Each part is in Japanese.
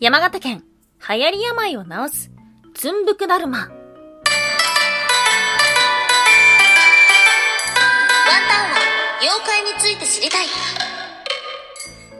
山形県、流行り病を治す、つんぶくだるま。ワンタンは、妖怪について知りたい。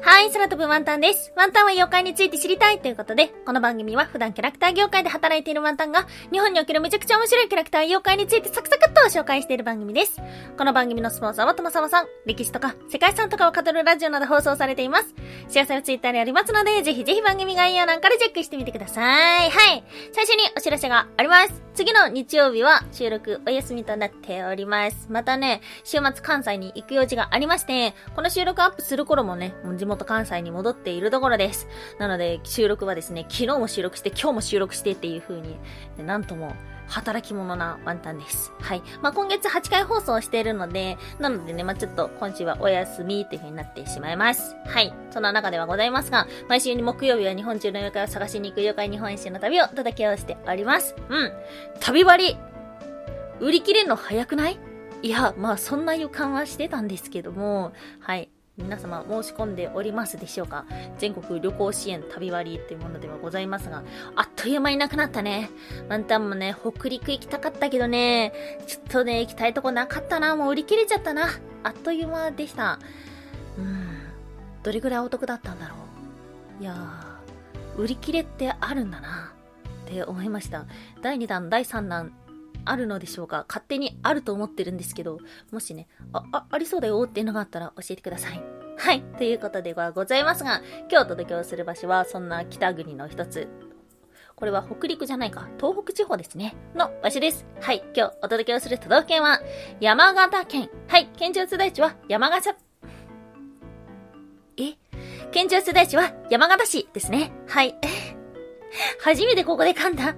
はい、空飛ぶワンタンです。ワンタンは妖怪について知りたいということで、この番組は普段キャラクター業界で働いているワンタンが、日本におけるめちゃくちゃ面白いキャラクター妖怪についてサクサクっと紹介している番組です。この番組のスポンサーはともさまさん、歴史とか世界遺産とかを語るラジオなど放送されています。幸せはツイッターにありますので、ぜひぜひ番組概要欄からチェックしてみてください。はい。最初にお知らせがあります。次の日曜日は収録お休みとなっております。またね、週末関西に行く用事がありまして、この収録アップする頃もね、もう地元元関西に戻っているところです。なので、収録はですね、昨日も収録して、今日も収録してっていう風に、なんとも、働き者なワンタンです。はい。まあ、今月8回放送しているので、なのでね、まあ、ちょっと今週はお休みっていう風になってしまいます。はい。そんな中ではございますが、毎週に木曜日は日本中の妖怪を探しに行く妖怪日本一周の旅を届けをしております。うん。旅割売り切れるの早くない？いや、まあそんな予感はしてたんですけども、はい。皆様申し込んでおりますでしょうか？全国旅行支援旅割っていうものではございますが、あっという間になくなったね。ワンタンもね、北陸行きたかったけどね、ちょっとね、行きたいとこなかったな。もう売り切れちゃったな。あっという間でした。うん。どれぐらいお得だったんだろう？いやー、売り切れってあるんだな。って思いました。第2弾、第3弾、あるのでしょうか？勝手にあると思ってるんですけど、もしね、あ、あ、ありそうだよっていうのがあったら教えてください。はい。ということではございますが、今日お届けをする場所は、そんな北国の一つ。これは北陸じゃないか、東北地方ですね。の場所です。はい。今日お届けをする都道府県は、山形県。はい。県庁所在地は山形、え？県庁所在地は山形市ですね。はい。初めてここで噛んだ。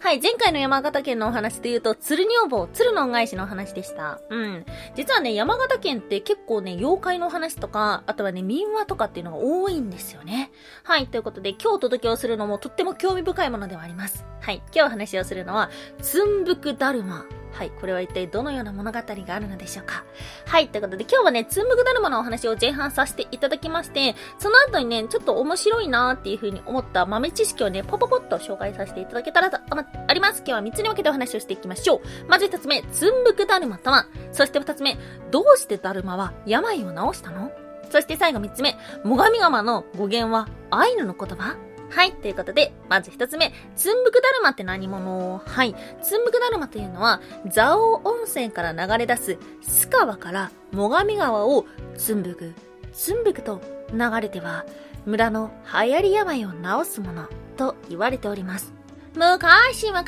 はい、前回の山形県のお話で言うと、鶴女房、鶴の恩返しのお話でした。うん。実はね、山形県って結構ね、妖怪の話とか、あとはね、民話とかっていうのが多いんですよね。はい、ということで、今日お届けをするのもとっても興味深いものではあります。はい、今日お話をするのは、つんぶくだるま。はい。これは一体どのような物語があるのでしょうか？はい。ということで今日はね、つんぶくだるまのお話を前半させていただきまして、その後にね、ちょっと面白いなーっていう風に思った豆知識をね、ポポポッと紹介させていただけたらとあります。今日は3つに分けてお話をしていきましょう。まず1つ目、つんぶくだるまとは、そして2つ目、どうしてだるまは病を治したの？そして最後3つ目、最上川の語源はアイヌの言葉？はい。ということで、まず一つ目、つんぶくだるまって何者？はい。つんぶくだるまというのは、蔵王温泉から流れ出す、須川から最上川をつんぶく、つんぶくと流れては、村の流行り病を治すものと言われております。昔々、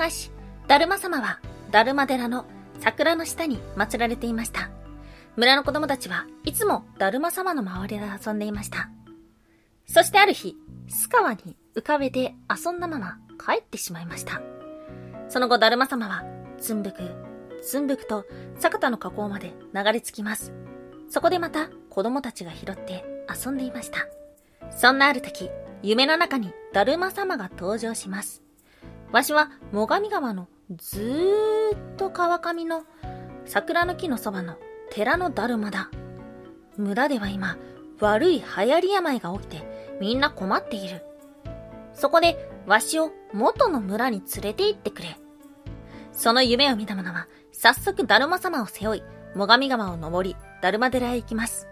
だるま様は、だるま寺の桜の下に祀られていました。村の子供たちはいつもだるま様の周りで遊んでいました。そしてある日、須川に浮かべて遊んだまま帰ってしまいました。その後、だるま様は、つんぶく、つんぶくと坂田の河口まで流れ着きます。そこでまた子供たちが拾って遊んでいました。そんなある時、夢の中にだるま様が登場します。わしは最上川のずーっと川上の桜の木のそばの寺のだるまだ。村では今、悪い流行り病が起きてみんな困っている。そこで、わしを元の村に連れて行ってくれ。その夢を見た者は、早速だるま様を背負い、最上川を登り、だるま寺へ行きます。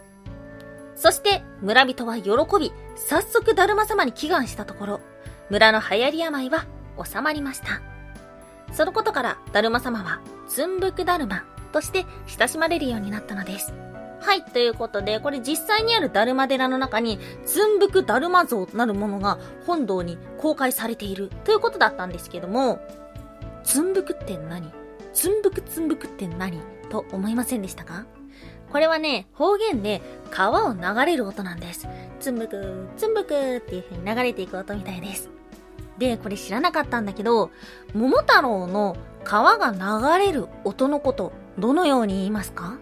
そして、村人は喜び、早速だるま様に祈願したところ、村の流行り病は収まりました。そのことから、だるま様は、つんぶくだるまとして親しまれるようになったのです。はい、ということで、これ実際にあるダルマ寺の中に、つんぶくだるま像となるものが本堂に公開されているということだったんですけども、つんぶくって何？つんぶくつんぶくって何と思いませんでしたか？これはね、方言で川を流れる音なんです。つんぶく、つんぶくっていう風に流れていく音みたいです。で、これ知らなかったんだけど、桃太郎の川が流れる音のこと、どのように言いますか？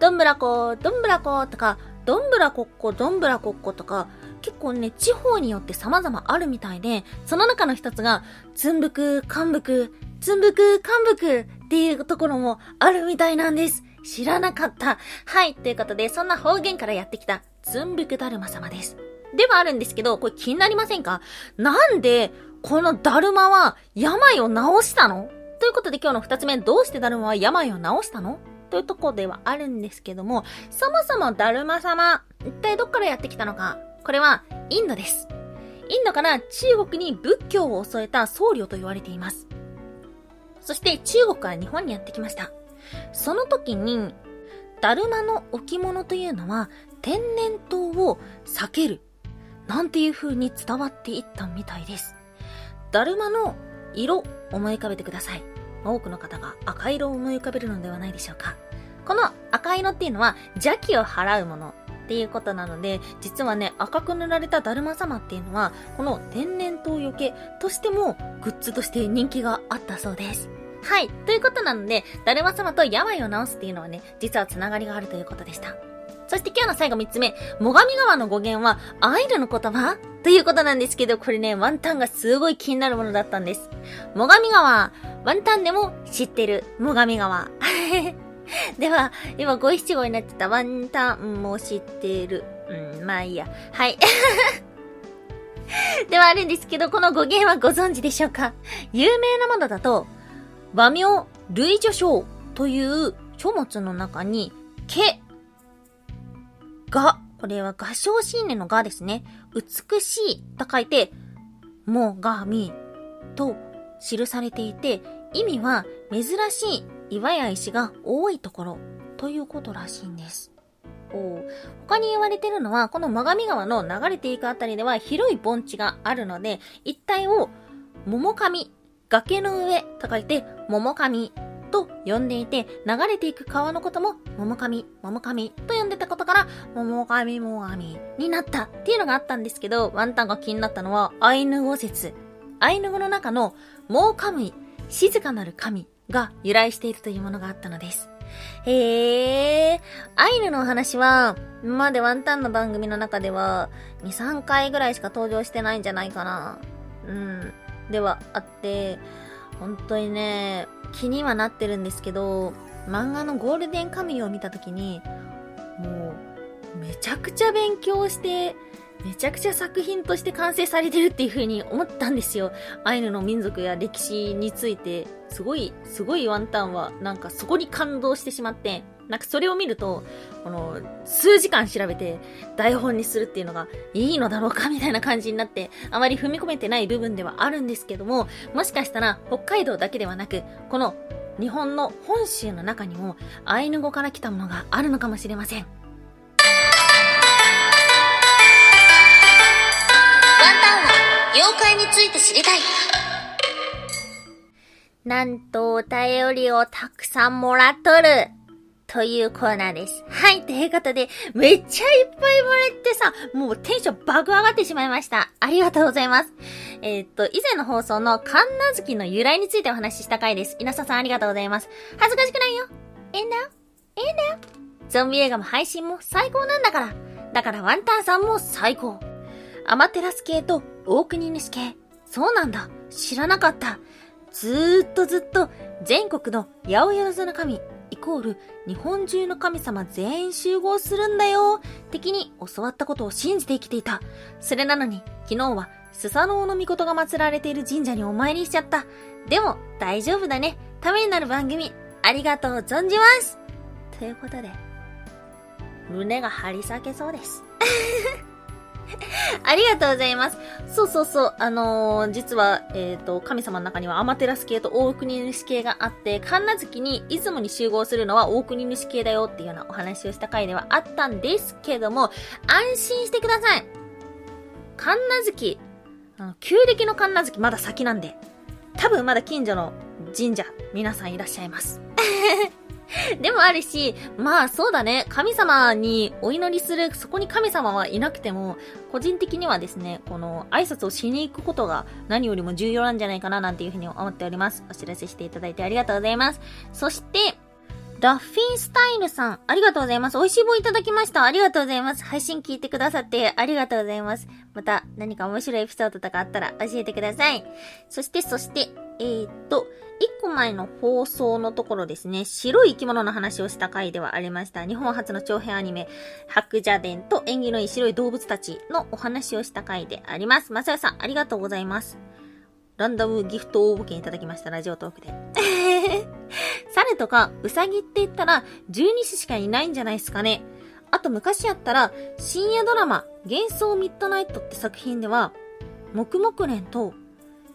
どんぶらこ、どんぶらことか、どんぶらこっこ、どんぶらこっことか、結構ね、地方によって様々あるみたいで、その中の一つが、つんぶく、かんぶく、つんぶく、かんぶくっていうところもあるみたいなんです。知らなかった。はい、ということで、そんな方言からやってきた、つんぶくだるま様です。ではあるんですけど、これ気になりませんか？なんで、このだるまは病を治したの？ということで今日の二つ目、どうしてだるまは病を治したの？というとこではあるんですけども、そもそもだるま様、一体どっからやってきたのかこれは、インドです。インドから中国に仏教を襲えた僧侶と言われています。そして中国から日本にやってきました。その時に、だるまの置物というのは天然痘を避ける。なんていう風に伝わっていったみたいです。だるまの色、思い浮かべてください。多くの方が赤色を思い浮かべるのではないでしょうか。この赤色っていうのは邪気を払うものっていうことなので、実はね、赤く塗られただるま様っていうのは、この天然痘よけとしてもグッズとして人気があったそうです。はい。ということなので、だるま様と病を治すっていうのはね、実はつながりがあるということでした。そして今日の最後3つ目、最上川の語源は、アイルの言葉？ということなんですけど、これね、ワンタンがすごい気になるものだったんです。最上川、ワンタンでも知ってる、最上川。では、今五七五になってたワンタンも知ってる。うん、まあいいや。はい。ではあるんですけど、この語源はご存知でしょうか？有名なものだと、和名類序章という書物の中に、けが、これは合唱新年のがですね。美しいと書いて、もがみと記されていて、意味は珍しい岩や石が多いところということらしいんです。お他に言われてるのは、この最上川の流れていくあたりでは広い盆地があるので、一帯を桃上、崖の上と書いて桃上と呼んでいて、流れていく川のことも、桃神、桃神と呼んでたことから、桃神、桃神になったっていうのがあったんですけど、ワンタンが気になったのは、アイヌ語説。アイヌ語の中の、モーカムイ、静かなる神が由来しているというものがあったのです。へえ、アイヌのお話は、今までワンタンの番組の中では、2、3回ぐらいしか登場してないんじゃないかな。うん。ではあって、本当にね、気にはなってるんですけど、漫画のゴールデンカムイを見た時に、もう、めちゃくちゃ勉強して、めちゃくちゃ作品として完成されてるっていう風に思ったんですよ。アイヌの民族や歴史について、すごい、すごいワンタンは、なんかそこに感動してしまって、なんかそれを見ると、この、数時間調べて台本にするっていうのがいいのだろうかみたいな感じになって、あまり踏み込めてない部分ではあるんですけども、もしかしたら北海道だけではなく、この日本の本州の中にもアイヌ語から来たものがあるのかもしれません。ワンタンは妖怪について知りたい。なんとお便りをたくさんもらっとる。というコーナーです。はい、ということで、めっちゃいっぱいもらってさ、もうテンション爆上がってしまいました。ありがとうございます。えー、っと、以前の放送の神奈月の由来についてお話しした回です。稲佐さんありがとうございます。恥ずかしくないよ。えんだ？よ。えんだ？よ。ゾンビ映画も配信も最高なんだから。だからワンタンさんも最高。アマテラス系と大国主系。そうなんだ。知らなかった。ずーっとずっと全国の八百万の神イコール日本中の神様全員集合するんだよ。敵に教わったことを信じて生きていた。それなのに、昨日はスサノオノミコトが祀られている神社にお参りしちゃった。でも、大丈夫だね。ためになる番組、ありがとう存じます。ということで、胸が張り裂けそうです。ありがとうございます。そうそうそう。あのー、実は、えっ、ー、と、神様の中にはアマテラス系と大国主系があって、神奈月に出雲に集合するのは大国主系だよっていうようなお話をした回ではあったんですけども、安心してください。神奈月、あの旧暦の神奈月まだ先なんで、多分まだ近所の神社、皆さんいらっしゃいます。でもあるし、まあそうだね、神様にお祈りする、そこに神様はいなくても、個人的にはですね、この挨拶をしに行くことが何よりも重要なんじゃないかななんていうふうに思っております。お知らせしていただいてありがとうございます。そして、ラッフィンスタイルさん、ありがとうございます。美味しい棒いただきました。ありがとうございます。配信聞いてくださってありがとうございます。また何か面白いエピソードとかあったら教えてください。そして、そして、えー、っと、一個前の放送のところですね、白い生き物の話をした回ではありました。日本初の長編アニメ、白蛇伝と縁起のいい白い動物たちのお話をした回であります。まさやさん、ありがとうございます。ランダムギフト応募券いただきました、ラジオトークで。猿とか、うさぎって言ったら、十二支しかいないんじゃないですかね。あと昔やったら、深夜ドラマ、幻想ミッドナイトって作品では、黙々連と、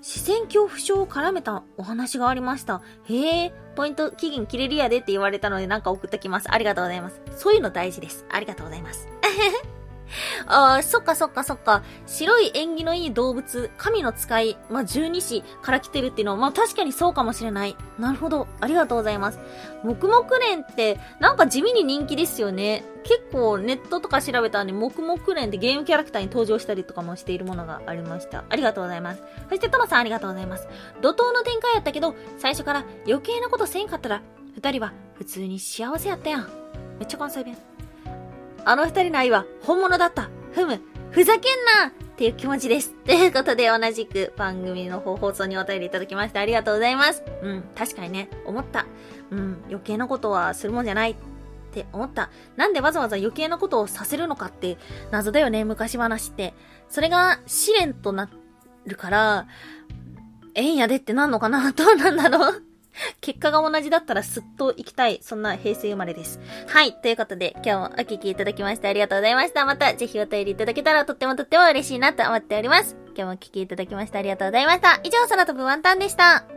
視線恐怖症を絡めたお話がありました。へえ、ポイント期限切れるやでって言われたのでなんか送ってきます。ありがとうございます。そういうの大事です。ありがとうございます。ああ、そっかそっかそっか。白い縁起のいい動物、神の使い、まあ、十二支から来てるっていうのは、まあ、確かにそうかもしれない。なるほど。ありがとうございます。黙々連って、なんか地味に人気ですよね。結構ネットとか調べたらね、黙々連ってゲームキャラクターに登場したりとかもしているものがありました。ありがとうございます。そして、トマさんありがとうございます。怒涛の展開やったけど、最初から余計なことせんかったら、二人は普通に幸せやったやん。めっちゃ関西弁。あの二人の愛は本物だった。ふむ、ふざけんなっていう気持ちです。ということで、同じく番組の放送にお便りいただきましてありがとうございます。うん、確かにね、思った。うん、余計なことはするもんじゃないって思った。なんでわざわざ余計なことをさせるのかって謎だよね、昔話って。それが試練となるから、えんやでってなんのかなどうなんだろう 結果が同じだったらすっと行きたい、そんな平成生まれです。はい。ということで、今日もお聞きいただきましてありがとうございました。また、ぜひお便りいただけたらとってもとっても嬉しいなと思っております。今日もお聞きいただきましてありがとうございました。以上、空飛ぶワンタンでした。